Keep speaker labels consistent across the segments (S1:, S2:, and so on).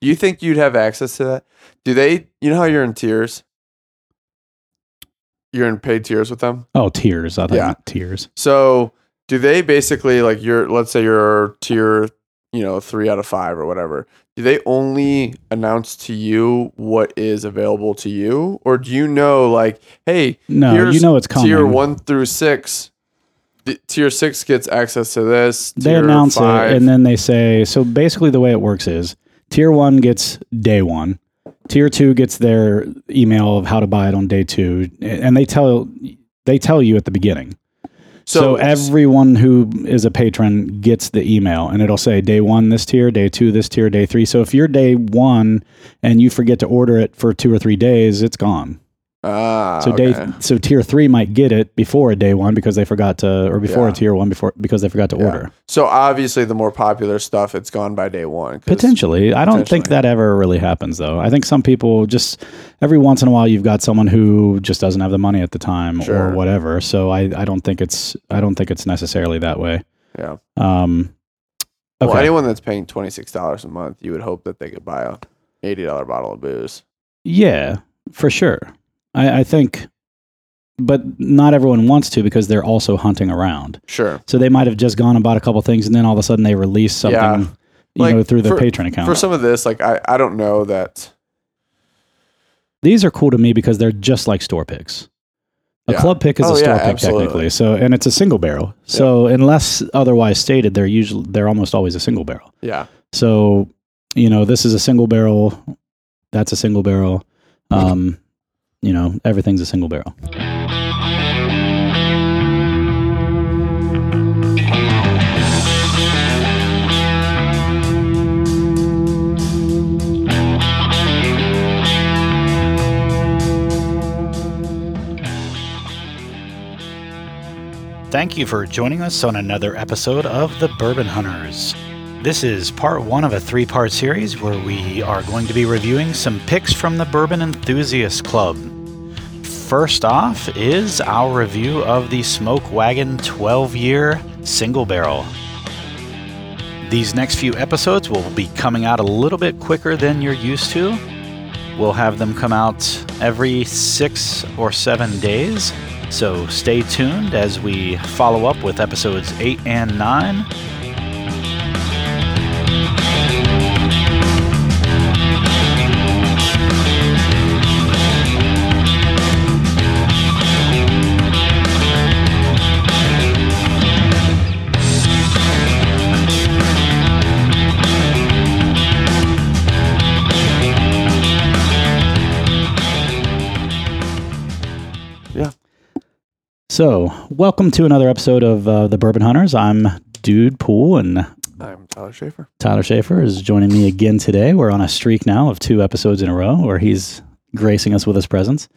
S1: Do you think you'd have access to that? Do they? You know how you're in tiers. You're in paid tiers with them.
S2: Oh, tears. I thought
S1: Yeah.
S2: tears.
S1: So do they basically like you're? Let's say you're tier, you know, three out of five or whatever. Do they only announce to you what is available to you, or do you know like, hey,
S2: No, you know it's coming.
S1: tier one through six? Tier six gets access to this.
S2: they announce
S1: five-
S2: it and then they say so basically the way it works is tier one gets day one. Tier two gets their email of how to buy it on day two and they tell they tell you at the beginning. So, everyone who is a patron gets the email and it'll say day one this tier day two this tier day three. So if you're day one and you forget to order it for two or three days it's gone
S1: ah,
S2: so
S1: okay.
S2: day so tier three might get it before a day one because they forgot to or before
S1: Yeah.
S2: a tier one before because they forgot to
S1: Yeah.
S2: order
S1: So obviously, the more popular stuff, it's gone by day one.
S2: Potentially. I don't think that ever really happens, though. I think some people just every once in a while you've got someone who just doesn't have the money at the time
S1: Sure.
S2: or whatever. So I, I don't think it's I don't think it's necessarily that way.
S1: Yeah.
S2: Um, okay.
S1: Well, anyone that's paying twenty six dollars a month, you would hope that they could buy a eighty dollar bottle of booze.
S2: yeah, for sure. I, I think, but not everyone wants to because they're also hunting around.
S1: Sure.
S2: So they might have just gone and bought a couple things, and then all of a sudden they release something,
S1: Yeah.
S2: you
S1: Like,
S2: know, through their
S1: for-
S2: patron account.
S1: For some of this, like I, I don't know that.
S2: These are cool to me because they're just like store picks. A
S1: Yeah.
S2: club pick is
S1: Oh,
S2: a
S1: yeah,
S2: store pick
S1: absolutely.
S2: technically. So and it's a single barrel. So unless otherwise stated, they're usually they're almost always a single barrel.
S1: Yeah.
S2: So, you know, this is a single barrel, that's a single barrel. Um, you know, everything's a single barrel. Thank you for joining us on another episode of The Bourbon Hunters. This is part one of a three part series where we are going to be reviewing some picks from the Bourbon Enthusiast Club. First off is our review of the Smoke Wagon 12 year single barrel. These next few episodes will be coming out a little bit quicker than you're used to. We'll have them come out every six or seven days. So stay tuned as we follow up with episodes 8 and 9. So, welcome to another episode of uh, The Bourbon Hunters. I'm Dude Pool, and
S1: I'm Tyler Schaefer.
S2: Tyler Schaefer is joining me again today. We're on a streak now of two episodes in a row where he's gracing us with his presence.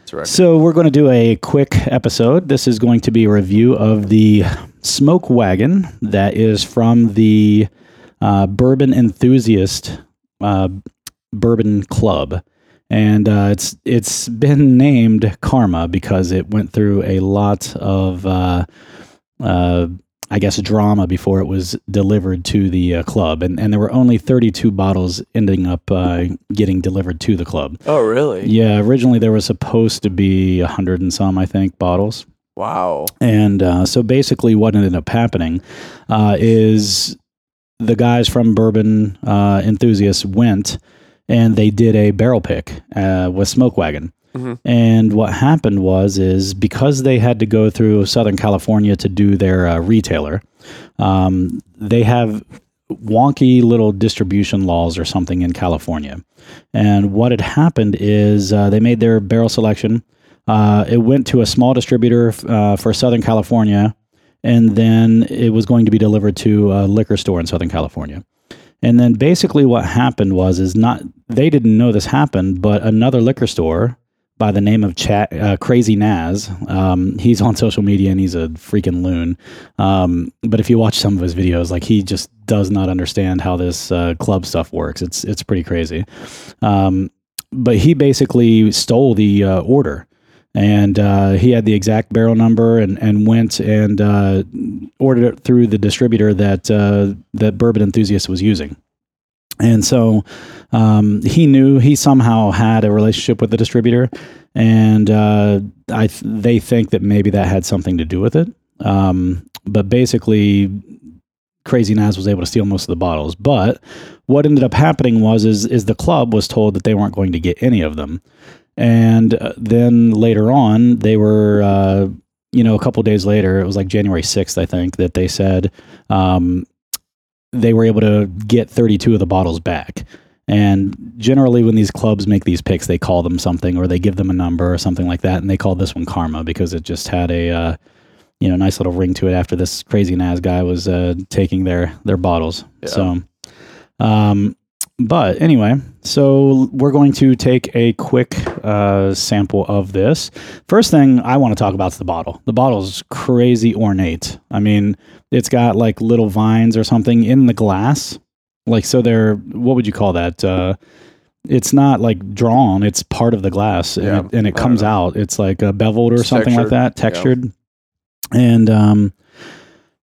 S1: That's right.
S2: So, we're going to do a quick episode. This is going to be a review of the Smoke Wagon that is from the uh, Bourbon Enthusiast uh, Bourbon Club. And uh, it's it's been named Karma because it went through a lot of, uh, uh, I guess, drama before it was delivered to the uh, club, and and there were only 32 bottles ending up uh, getting delivered to the club.
S1: Oh, really?
S2: Yeah, originally there was supposed to be a hundred and some, I think, bottles.
S1: Wow.
S2: And uh, so basically, what ended up happening uh, is the guys from Bourbon uh, Enthusiasts went and they did a barrel pick uh, with Smoke Wagon.
S1: Mhm.
S2: And what happened was, is because they had to go through Southern California to do their uh, retailer, um, they have wonky little distribution laws or something in California. And what had happened is uh, they made their barrel selection. Uh, it went to a small distributor uh, for Southern California, and then it was going to be delivered to a liquor store in Southern California. And then basically what happened was is not they didn't know this happened, but another liquor store by the name of uh, Crazy Naz. Um, he's on social media and he's a freaking loon. Um, but if you watch some of his videos, like he just does not understand how this uh, club stuff works. It's it's pretty crazy. Um, but he basically stole the uh, order. And uh, he had the exact barrel number, and, and went and uh, ordered it through the distributor that uh, that Bourbon Enthusiast was using. And so um, he knew he somehow had a relationship with the distributor, and uh, I th- they think that maybe that had something to do with it. Um, but basically, Crazy Naz was able to steal most of the bottles. But what ended up happening was is is the club was told that they weren't going to get any of them, and uh, then later on they were. Uh, you know, a couple days later, it was like January 6th, I think, that they said um, they were able to get 32 of the bottles back. And generally, when these clubs make these picks, they call them something or they give them a number or something like that. And they called this one Karma because it just had a, uh, you know, nice little ring to it after this crazy Naz guy was uh, taking their their bottles.
S1: Yeah.
S2: So, um, but anyway, so we're going to take a quick uh, sample of this. First thing I want to talk about is the bottle. The bottle is crazy ornate. I mean, it's got like little vines or something in the glass. Like so they're what would you call that? Uh it's not like drawn, it's part of the glass and
S1: Yeah,
S2: it, and it comes
S1: know.
S2: out. It's like beveled or
S1: It's
S2: something like that, textured. And um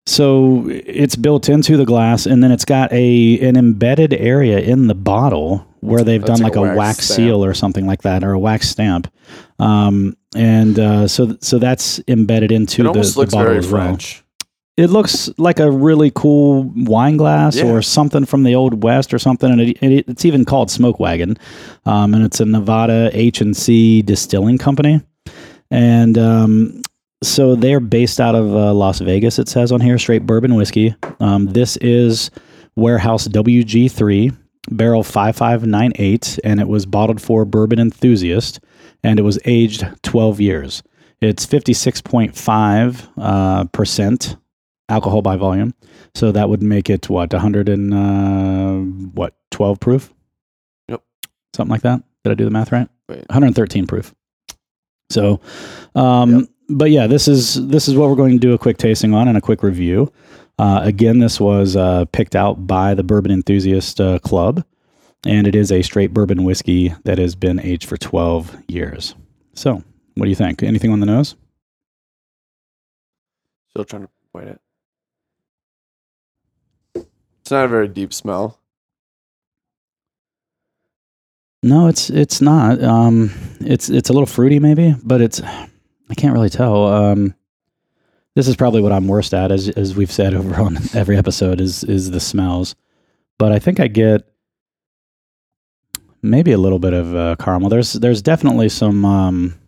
S2: so it's built into the glass and then it's got a an embedded area in the bottle where they've
S1: That's
S2: done
S1: like
S2: like,
S1: a
S2: a
S1: wax
S2: wax seal or something like that or a wax stamp. Um and uh so so that's embedded into
S1: It
S2: the, the bottle
S1: very
S2: as well.
S1: French.
S2: It looks like a really cool wine glass
S1: Yeah.
S2: or something from the old west or something, and it, it, it's even called Smoke Wagon, um, and it's a Nevada H and C distilling company, and um, so they're based out of uh, Las Vegas. It says on here, straight bourbon whiskey. Um, this is Warehouse WG three barrel five five nine eight, and it was bottled for bourbon enthusiast, and it was aged twelve years. It's fifty six point five uh, percent alcohol by volume. So that would make it what 100 and uh, what 12 proof?
S1: Yep.
S2: Something like that. Did I do the math right?
S1: Wait.
S2: 113 proof. So, um,
S1: Yep.
S2: But yeah, this is this is what we're going to do a quick tasting on and a quick review. Uh, again, this was uh, picked out by the Bourbon Enthusiast uh, Club, and it is a straight bourbon whiskey that has been aged for 12 years. So, what do you think? Anything on the nose?
S1: Still trying to wait it. It's not a very deep smell.
S2: No, it's it's not. Um, it's it's a little fruity maybe, but it's I can't really tell. Um, this is probably what I'm worst at, as as we've said over on every episode, is is the smells. But I think I get maybe a little bit of uh, caramel. There's there's definitely some um,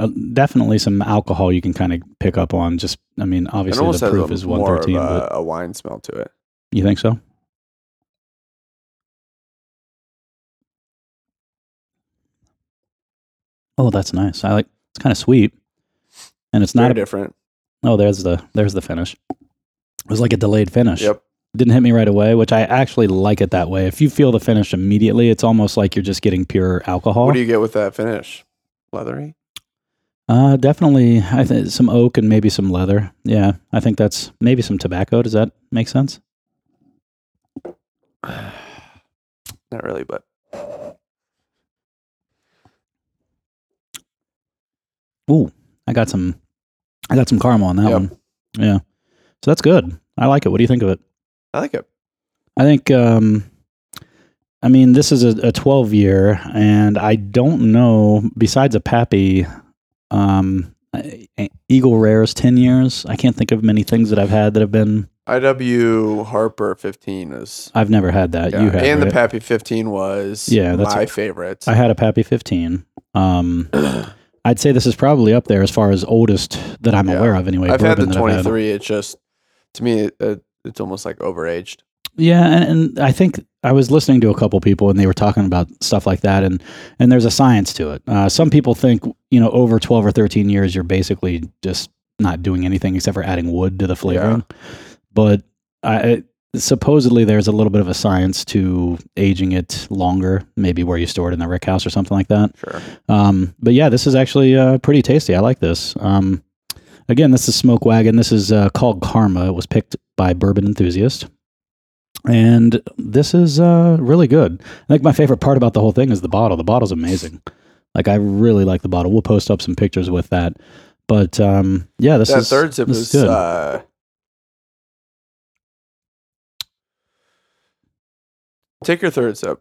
S2: uh, definitely some alcohol you can kind of pick up on. Just I mean, obviously the proof is
S1: of
S2: 113,
S1: a,
S2: but
S1: a wine smell to it.
S2: you think so? Oh, that's nice. I like. It's kind of sweet, and it's
S1: Very
S2: not. A,
S1: different.
S2: oh, there's the there's the finish. It was like a delayed finish.
S1: Yep.
S2: Didn't hit me right away, which I actually like it that way. If you feel the finish immediately, it's almost like you're just getting pure alcohol.
S1: What do you get with that finish? Leathery.
S2: uh, definitely. I think some oak and maybe some leather. Yeah, I think that's maybe some tobacco. Does that make sense?
S1: Not really, but
S2: Ooh, I got some. I got some caramel on that
S1: Yep.
S2: one. Yeah, so that's good. I like it. What do you think of it?
S1: I like it.
S2: I think. Um, I mean, this is a, a 12 year, and I don't know. Besides a Pappy, um, Eagle Rare's 10 years. I can't think of many things that I've had that have been.
S1: IW Harper 15 is.
S2: I've never had that.
S1: yeah,
S2: You have,
S1: and the? Pappy 15 was
S2: Yeah, that's
S1: my favorite.
S2: I had a Pappy 15. Um, I'd say this is probably up there as far as oldest that I'm
S1: Yeah.
S2: aware of. Anyway,
S1: I've had the
S2: bourbon that I've had.
S1: 23. It's just, to me, it, it's almost like overaged.
S2: Yeah, and, and I think I was listening to a couple people and they were talking about stuff like that, and and there's a science to it. Uh, some people think you know over twelve or thirteen years you're basically just not doing anything except for adding wood to the flavoring. But I, supposedly there's a little bit of a science to aging it longer, maybe where you store it in the rick house or something like that.
S1: Sure.
S2: Um, but yeah, this is actually uh, pretty tasty. I like this. Um, again, this is Smoke Wagon. This is uh, called Karma. It was picked by Bourbon Enthusiast. And this is uh, really good. I think my favorite part about the whole thing is the bottle. The bottle's amazing. Like I really like the bottle. We'll post up some pictures with that. But um, yeah, this
S1: that
S2: is
S1: third sip
S2: this
S1: is
S2: good.
S1: Take your third sip.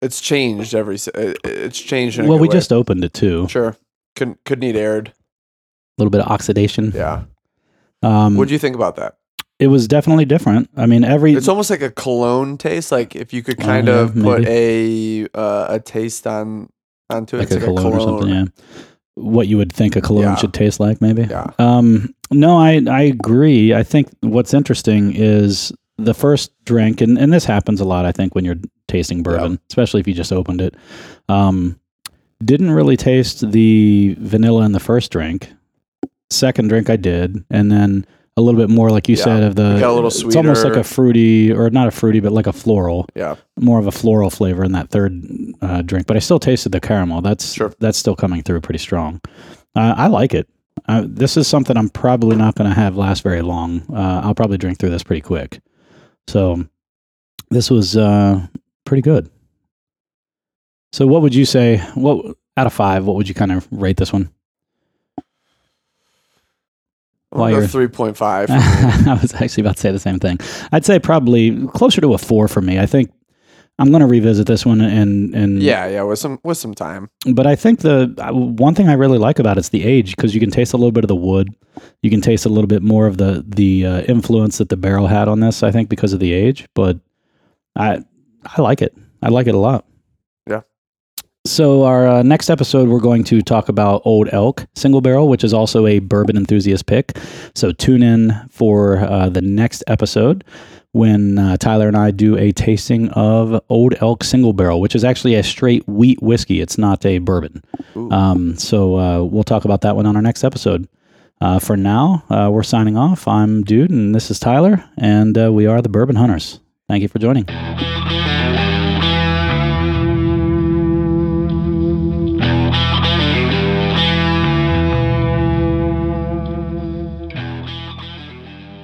S1: It's changed every. it- It's changed. In a
S2: Well,
S1: good
S2: we
S1: way.
S2: just opened it too.
S1: Sure could could need aired.
S2: A little bit of oxidation.
S1: Yeah.
S2: Um,
S1: What do you think about that?
S2: it was definitely different. I mean, every
S1: It's almost like a cologne taste. Like if you could kind
S2: yeah,
S1: of put a uh, a taste on onto it.
S2: like
S1: it's
S2: a cologne, or something. Yeah, what you would think a cologne
S1: Yeah.
S2: should taste like, maybe.
S1: Yeah.
S2: Um, no, I I agree. I think what's interesting is the first drink, and, and this happens a lot. I think when you're tasting bourbon, especially if you just opened it, um, didn't really taste the vanilla in the first drink. Second drink, I did, and then a little bit more, like you
S1: Yeah.
S2: said, of the.
S1: It got a little
S2: It's almost like a fruity, or not a fruity, but like a floral
S1: Yeah.
S2: more of a floral flavor in that third uh, drink, but I still tasted the caramel. That's
S1: Sure.
S2: that's still coming through pretty strong. Uh, I like it. Uh, this is something I'm probably not going to have last very long. Uh, I'll probably drink through this pretty quick. So this was uh, pretty good. So what would you say? What out of five? What would you kind of rate this one? While you're-
S1: three point five.
S2: I was actually about to say the same thing. I'd say probably closer to a four for me. I think I'm going to revisit this one and and
S1: yeah, yeah, with some with some time.
S2: But I think the one thing I really like about it's the age because you can taste a little bit of the wood, you can taste a little bit more of the the uh, influence that the barrel had on this. I think because of the age, but I I like it. I like it a lot.
S1: Yeah.
S2: So our uh, next episode, we're going to talk about Old Elk Single Barrel, which is also a bourbon enthusiast pick. So tune in for uh, the next episode when uh, Tyler and I do a tasting of Old Elk Single Barrel, which is actually a straight wheat whiskey. It's not a bourbon. Um, so uh, we'll talk about that one on our next episode. Uh, for now, uh, we're signing off. I'm Dude, and this is Tyler, and uh, we are the Bourbon Hunters. Thank you for joining.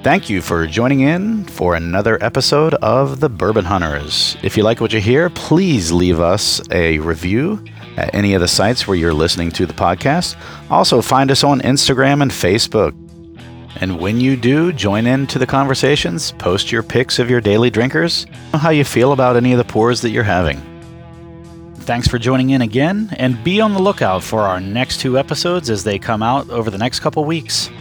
S2: Thank you for joining in for another episode of The Bourbon Hunters. If you like what you hear, please leave us a review at any of the sites where you're listening to the podcast. Also, find us on Instagram and Facebook. And when you do join in to the conversations, post your pics of your daily drinkers, how you feel about any of the pours that you're having. Thanks for joining in again, and be on the lookout for our next two episodes as they come out over the next couple weeks.